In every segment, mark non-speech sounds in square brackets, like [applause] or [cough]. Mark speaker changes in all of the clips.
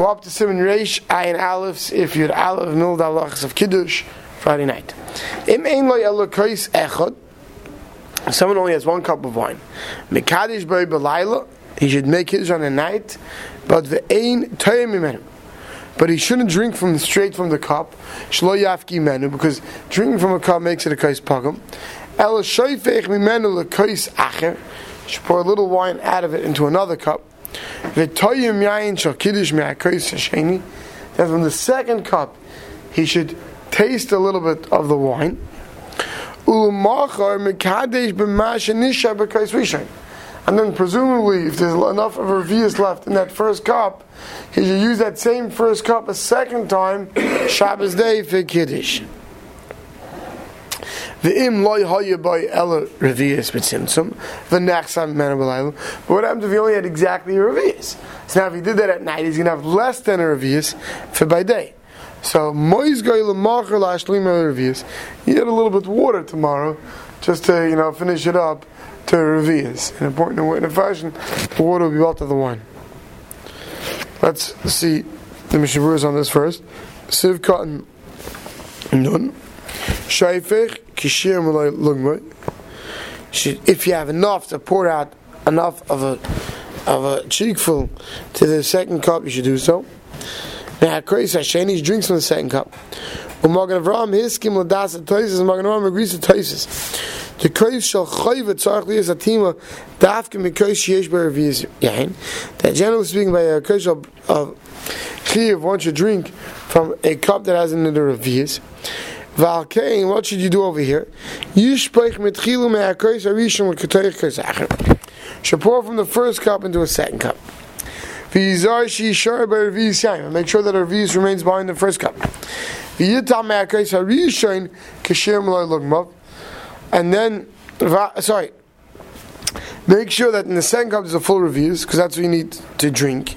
Speaker 1: Go up to Simon Reish, Ayin Aleph, if you're Aleph, Mild Halachas of Kiddush, Friday night. Im Ein Lo Elokais Echad, someone only has one cup of wine. Mekadish Boi Belayla, he should make his on a night, but the Ein Toyim. But he shouldn't drink from straight from the cup, Shlo Yafki Menu, because drinking from a cup makes it a Kais Pagam. El Shoifech Mimenu Lekais Acher, should pour a little wine out of it into another cup. V'toyim yain shal. Then from the second cup, he should taste a little bit of the wine. And then presumably, if there's enough of revius left in that first cup, he should use that same first cup a second time, [coughs] Shabbos day for kiddush. The im loy hoya by ella revius b'tzimtzum v'nachsam mena But what happens if he only had exactly a revius? So now if he did that at night, he's to have less than a revius for by day. So moiz goy l'macher la'ashlima revius. He had a little bit of water tomorrow, just to you know finish it up to revius. In important in a fashion, the water will be brought to the wine. Let's see the Mishnah on this first. Siv cotton nun. Shaifech kishir. If you have enough to pour out enough of a of a cheekful to the second cup, you should do so. Now, Kreis Hasheni drinks from the second cup. Umagan Avram hiskim ladas toises. Umagan Avram agrees to toises. The Kreis shall chayv et tzarch liyas atima dafke mikosh yesh beraviz yain. That generally speaking, by a Kreis of chiv, one should drink from a cup that has another revius. Valkein, what should you do over here? Kosacher. Should pour from the first cup into a second cup. Make sure that our reviz remains behind the first cup. V'yitam me'akois arishon kashir malay lugmav. And then, sorry, make sure that in the second cup there's a full reviz, because that's what you need to drink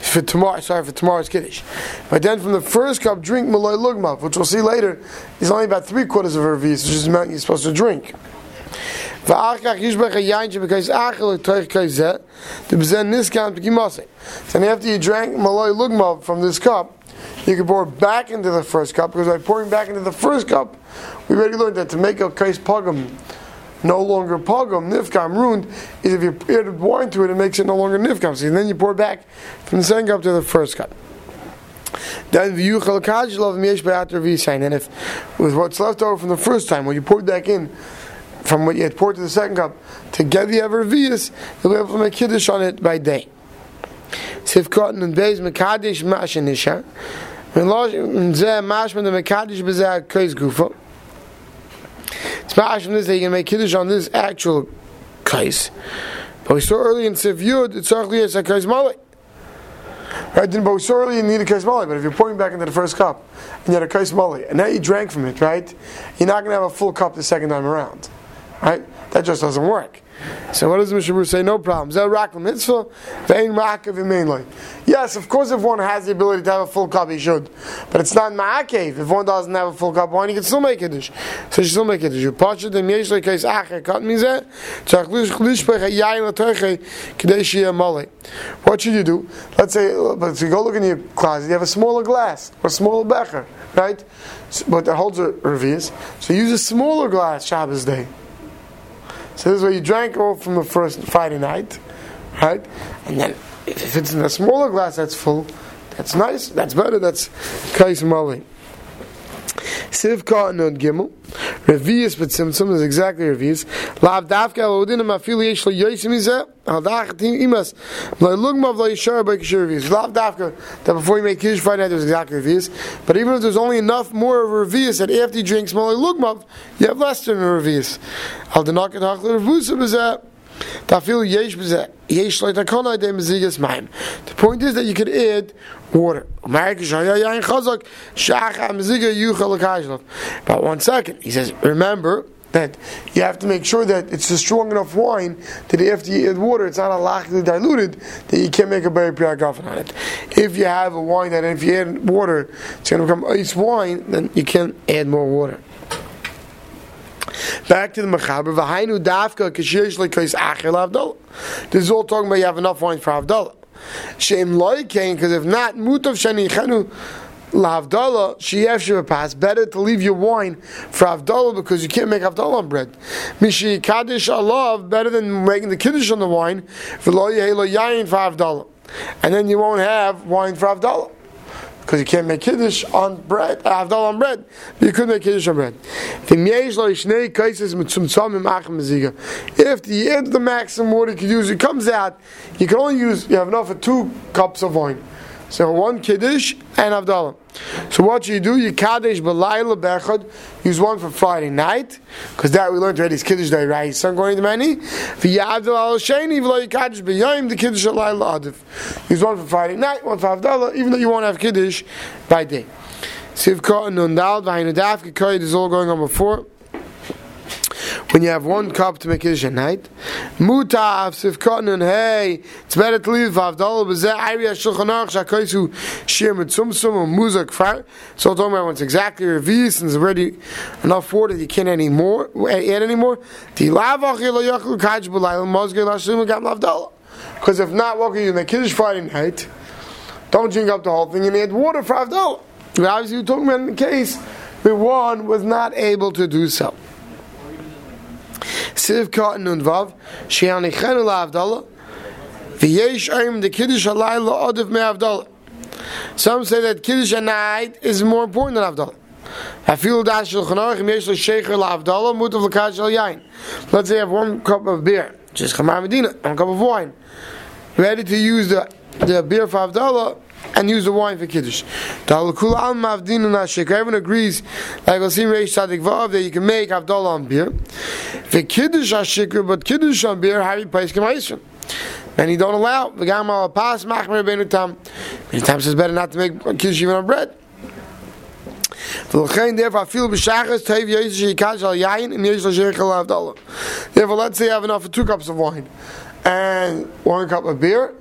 Speaker 1: for tomorrow. Sorry for tomorrow's kiddush. But then from the first cup, drink malay lugmav, which we'll see later is only about three quarters of a revius, which is the amount you're supposed to drink. Then after you drank malay lugmav from this cup, you can pour back into the first cup because by pouring back into the first cup, we already learned that to make a kais pagam no longer pogum, nifkam, ruined, is if you add wine to it, it makes it no longer nifkam. So then you pour back from the second cup to the first cup. Then v'yuchal kajlov miesh be'ater v'yisayin. And if, with what's left over from the first time, when you poured back in, from what you had poured to the second cup, to get the ever vias, you'll be able to make kiddush on it by day. Sif cotton and beis mekadesh mashanisha. Zeh mashman the mekadesh b'zeh kais gufa. It's ma'ash from this that you can make kiddush on this actual kais. But we saw early in Siv it's actually a kais mali. Right, but we saw early you need a kais mali, but if you're pouring back into the first cup, and you had a kais mali, and now you drank from it, right, you're not going to have a full cup the second time around. Right? That just doesn't work. So what does Mishnah say? No problem. mitzvah, mainly. Yes, of course, if one has the ability to have a full cup, he should. But it's not ma'akev. If one doesn't have a full cup wine, he can still make it. So you still make it. You patch it in yesh like case acher cut mizeh. Tzach lishpech a. What should you do? Let's say, but if you go look in your closet, you have a smaller glass or a smaller becher, right? But that holds a revius. So use a smaller glass Shabbos day. So this is where you drank all from the first Friday night, right? And then if it's in a smaller glass that's full, that's nice, that's better, that's Kais Mali. Sivka Nud Gimel. Revius b'tzimtzum is exactly revius. Lav davka alodin mafili yesh lo yosim izeh. Al dachatim imas. Lo lugmav lo yishar by kishur revius. Lav davka that before you make kiddush Friday night there's exactly revius. But even if there's only enough more of revius that after you drink small lugmav, you have less than a revius. Al denakat hachler revusa b'zeh. The point is that you could add water. But one second, he says, remember that you have to make sure that it's a strong enough wine that after you add water, it's not a diluted that you can't make a berry priyagafan on it. If you have a wine that if you add water, it's going to become ice wine, then you can add more water. Back to the Mechaber, V'hainu dafka k'shirish l'kois acher l'avdol. This is all talking about you have enough wine for Avdallah. Shem loy kain, because if not, mutav shani chenu Lavdala, sheyef shiva Better to leave your wine for avdala because you can't make avdala on bread. Mishi kaddish alav, better than making the kiddush on the wine. V'lo yehelo yayin for avdala, and then you won't have wine for avdala because you can't make kiddush on bread, avdal on bread. You could make kiddush on bread. If the end of the maximum water you could use, it comes out, you can only use, you have enough for two cups of wine. So one kiddush and avdalah. So what you do, you kaddish b'layla bechad, use one for Friday night, because that we learned already is kiddush day, right? Son going to many. V'yavdal al sheni v'lo kaddish b'yayim the kiddush alayla adif. Use one for Friday night, one for avdalah, even though you won't have kiddush by day. Sivka nundal v'hainu daf, this is all going on before when you have one cup to make Kiddush at night. Mutav sifkatan and hey, it's better to leave avdallah b'zeh ayri shulchan aruch shakaisu shir mitzumsum or muzak far. So talking about once exactly reviewed there's already enough water that you can't anymore eh, add anymore. Because if not, what can you make Kiddush Friday night? Don't drink up the whole thing and add water for avdallah. Obviously, you're talking about in the case where one was not able to do so. Siv Katan and Vav, Shiani Chenu LaAvdallah, V'yesh Oim the Kiddush Halayla Odif Me Avdallah. Some say that Kiddush at night is more important than Avdallah. Afil dash shel chanarich im yesh lo l'kad shel yain. Let's say you have one cup of beer, just chamar medina, one cup of wine. Ready to use the, the beer for Avdallah, and use the wine for kiddush. Everyone agrees, like we'll see in Reish Tzadik Vav, that you can make Avdallah on beer. For kiddush ashikr, but kiddush on beer, how you place kemaisrim. And he don't allow. The gamal pas machmer beinu tam. Many times it's better not to make kiddush even on bread. Therefore, Therefore, let's say you have enough for two cups of wine and one cup of beer.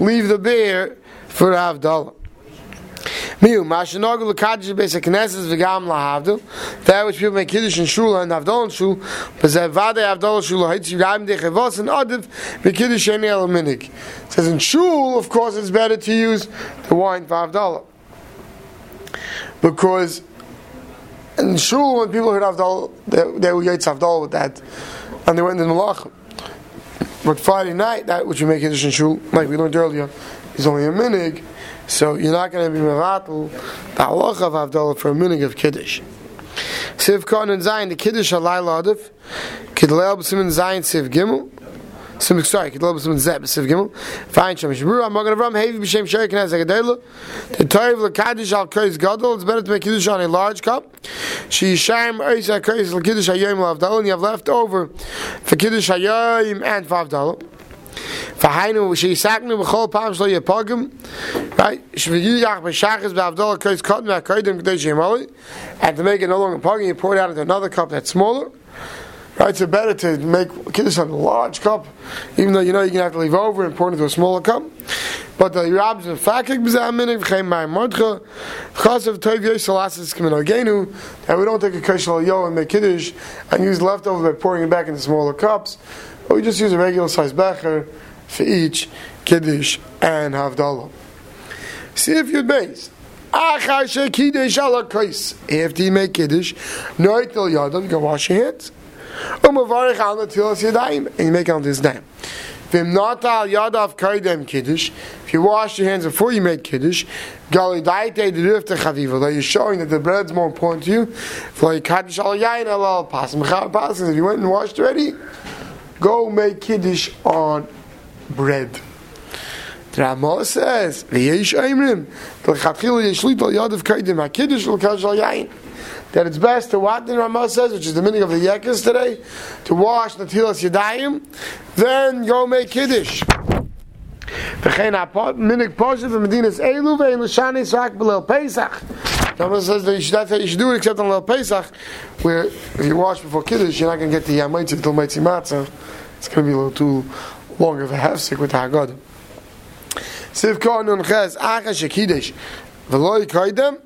Speaker 1: Leave the beer for Havdalah. Miu, Mashanogel Kaddish Beis HaKnesses V'gam LaHavdil That which people make Kiddush in Shul and Havdalah in Shul But Zeh Vade Havdalah Shul Haitz Yigayim Dechevos and Adiv V'Kiddush Eni El Minik. Says in Shul, of course, it's better to use the wine for Havdalah Because in Shul, when people heard Havdalah, they, they would Yaitz Havdalah with that. And they went in the Malachim. But Friday night, that which we make Kiddush in Shul, like we learned earlier, is only a minig, so you're not going to be mevatel the halacha of Havdalah for a minig of Kiddush. Siv Khan and Zayin, the Kiddush Alay Ladif, Kidleil B'Simin Zayin Siv Gimel, Sim sorry, Kidleil B'Simin Zeb Siv Gimel, Fine Shem Shabru, I'm going to run Heavy B'Shem Sherek and Hazakadela, the Toiv L'Kaddish Al Kreis Gadol, it's better to make Kiddush on a large cup, She Yishayim Eis HaKreis L'Kiddush HaYoyim L'Avdalah, and you have left over for Kiddush HaYoyim and for Avdalah. V'hainu v'sheisaknu b'chol pam shlo yepagim, right? Shv'yiyach b'shachis b'avdol kais cotton v'akaidim k'dei shemali, and to make it no longer pagim, you pour it out into another cup that's smaller. Right, so better to make kiddush on a large cup, even though you know you're gonna have to leave over and pour it into a smaller cup. But the Rabbis of Fakik b'zaminik v'chein ma'im mordcha because of toiv yoy salasis ogenu that we don't take a kashal yo and make kiddush and use leftover by pouring it back into smaller cups. But we just use a regular size becher for each Kiddush and Havdalah. See if you'd base. After you make Kiddush, no till Yadav, you can wash your hands. And you make on this name. If you wash your hands before you make kiddush, that you're showing that the bread's more important to you. If you went and washed already, go make kiddush on bread. The says. That it's best to what the Ramah says, which is the meaning of the Yekis today, to wash the tilas yadayim, then go make kiddush. V'chein minik poshet v'medinas elu v'ein l'shani sak b'lel Pesach. Rama says that you should, you should do it except on Lel Pesach, where if you wash before Kiddush, you're not going to get the until Maitzi Matzah. It's going to be a little too long of a hefsek with Haggadah. Siv Kohen Nun Ches Acha Shekidish V'loi Kaidem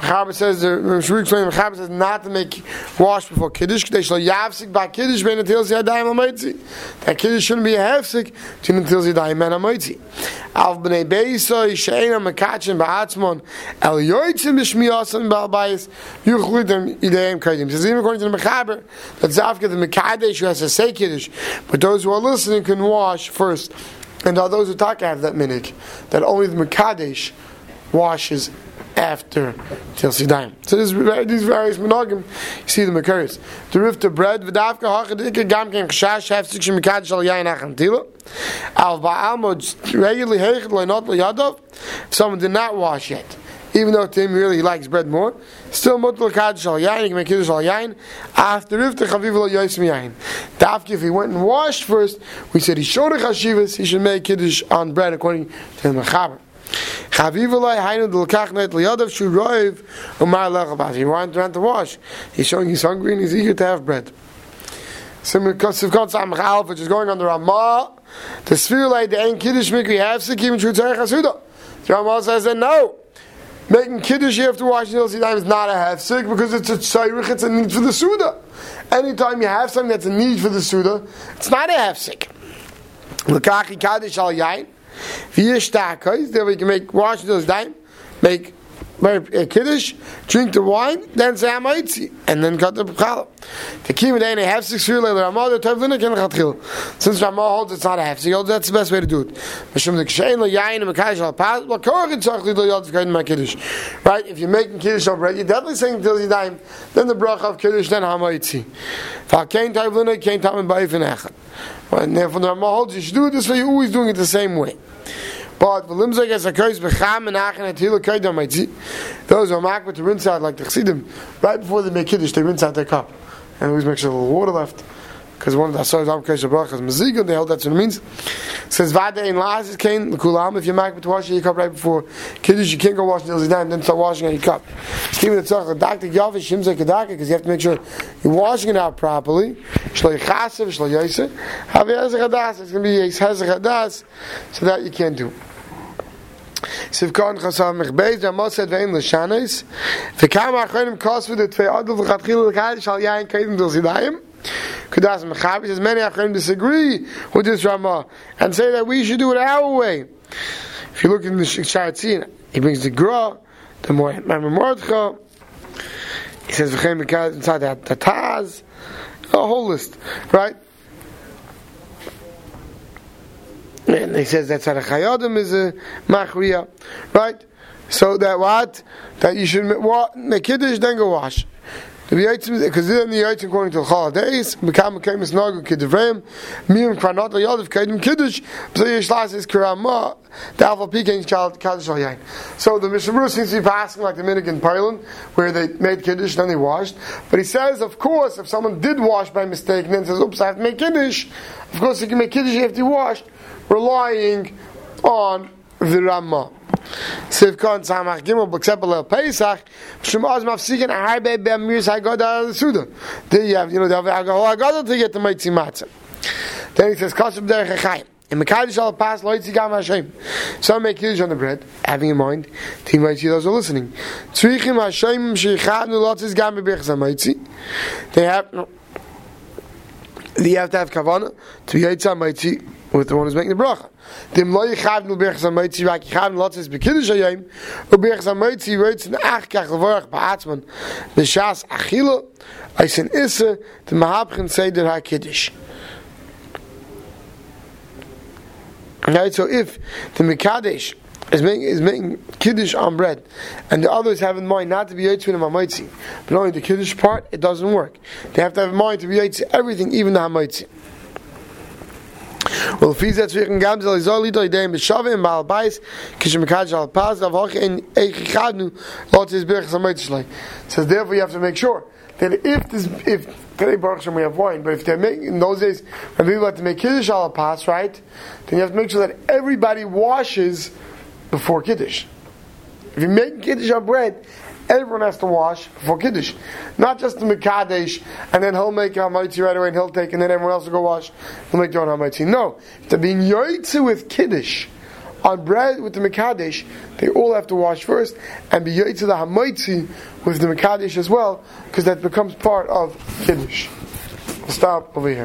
Speaker 1: Mechaber says, uh, the Shuri explains, Mechaber says not to make wash before Kiddush, Kadesh lo yavsik ba Kiddush ben until yadayim amoitzi. That Kiddush shouldn't be a hefsik until yadayim ben amoitzi. Al b'nei beisoi she'ena mekachin ba'atzmon el yoitzim b'shmiyasan ba'albayis yuchlidim idayim kaidim. Says even according to the Mechaber, that Zavka the Mekadesh who has to say Kiddush, but those who are listening can wash first. And are those who talk have that minik, that only the Mekadesh washes after Til Sidayim. So these various monogam. You see the Makaris. The roof to bread, V'davka hachadika gam ken chashash hefzik shem mekadesh al achan tila. Al ba'almod regularly heichad loinot yadav. If someone did not wash yet, even though to him really likes bread more, still mutal kaddish al yayin, he can make kiddush al yayin. After roof to chaviv lo yosim yayin. Dafki, if he went and washed first, we said he showed a chashivas, he should make kiddush on bread according to the Mechaber. Chaviv alai hainu delkach net liyadav shu roiv umar lechabas. He wanted to wash. He's showing he's hungry and he's eager to have bread. Which is going on the Ramah, the Sfir like the Ein Kiddush Mikri Hefsik even True Tzarech Hasuda. The Ramah says that no, making Kiddush you have to wash the Sidayim is not a Hefsik because it's a Tzairich, it's a need for the Suda. Anytime you have something that's a need for the Suda, it's not a Hefsik. Lakachi Kaddish Al V'yish ta'akais, there we can make wash those dime, make a kiddush, drink the wine, then say hamaitzi, and then cut the challah. The kiyum day have six year later, Ramah the tevlina can chatchil. Since Ramah holds it's not a half, so that's the best way to do it. Mishum the kshein lo yayin and mekadosh al pas, lo korach tzach li lo yod v'kayin ma. Right, if you're making kiddush bread, you're definitely saying till you dime, then the bracha of kiddush, then hamaitzi. V'akein tevlina, kein tamin ba'ifin echad. And therefore the Ramah holds you should do this way, you're always doing it the same way. But Those who are makbet to rinse out like the chassidim, right before they make kiddush, they rinse out their cup. And always make sure a little water left. Because one of the asars am kois brachas maziga, they held that's what it means. It says vade in lahas is kain l'kulam, if you're makbet to wash your cup right before kiddush, you can't go wash until time, then start washing out your cup. Even the tzach, Dr. Yavish, shimzek kedaka, because you have to make sure you're washing it out properly. Shlo yichasev, shlo yoseh. Have yezech hadas, it's going to be yezech hadas, so that you can't do. Chasav Mechbeis, Ramah said Vein L'Shanes, V'kam Achonim Kosvu the Tvei Adol V'chatchil L'Chad Shal Yain Kaidim Zidayim, Kudas says many Achonim disagree with this Ramah and say that we should do it our way. If you look in the Shayatzin, he brings the Gra, the Mordcha, he says V'chem inside the Taz, a whole list, right? And he says that the is a machriya, right? So that what? That you should make kiddush, then go wash. Because then the according to the holidays, Mekam Mekem is Nagu Kidivreim, Miyam Kranot Yadav Kedim Kiddush, so Yishlas is the Alpha Pekin Kaddish Al Yain. So the Mishnah seems to be passing like the Minik in Poland, where they made Kiddush, then they washed. But he says, of course, if someone did wash by mistake and then says, oops, I have to make Kiddush, of course, you can make Kiddush after you washed, relying on the Ramah. Sivkon Samach Gimel B'Ksepel Pesach Shemaz Mafsikin Harbe Be'amirs Haggadah Suda. There you have, you know, the Haggadah to get the Mitzvah Matzah. Then he says, Kasab Derech Chaim. In Mekadosh shall pass loitzi gam Hashem. Some make kiddush on the bread, having in mind, the see those are listening. Tzrichim Hashem sheichadnu lotzis gam bebechas ha They have, no, they have to have kavanah to be yitzah mighty with the one who's making the bracha. Dem lo yichavnu berchas ha-moitzi rak yichavnu lotzis b'kiddush hayim u ach kach levorach ba'atzman b'shas achilo isse seder ha-kiddush. Right, so if the Mekadesh is making, is making Kiddush on bread, and the others have in mind not to be Yitzvah and Hamaitzi, but only the Kiddush part, it doesn't work. They have to have in mind to be Yitzvah everything, even the Hamaitzi. Well, if he's zwischen Gamzel is only to dem beshav im mal bais, kish mekaj al pas av hoch in eichadnu lot is berg samaytshlei. So therefore you have to make sure that if this if today Baruch Hashem we have wine, but if they're making in those days when people have to make kiddush al pas, right? Then you have to make sure that everybody washes before kiddush. If you make kiddush on bread, everyone has to wash for Kiddush. Not just the Mekadesh, and then he'll make Hamaitzi right away and he'll take, and then everyone else will go wash. He'll make their own Hamaitzi. No. To be Yoitzi with Kiddush On bread with the Mekadesh, they all have to wash first, and be to the Hamaitzi with the Mekadesh as well, because that becomes part of Kiddush. We'll stop over here.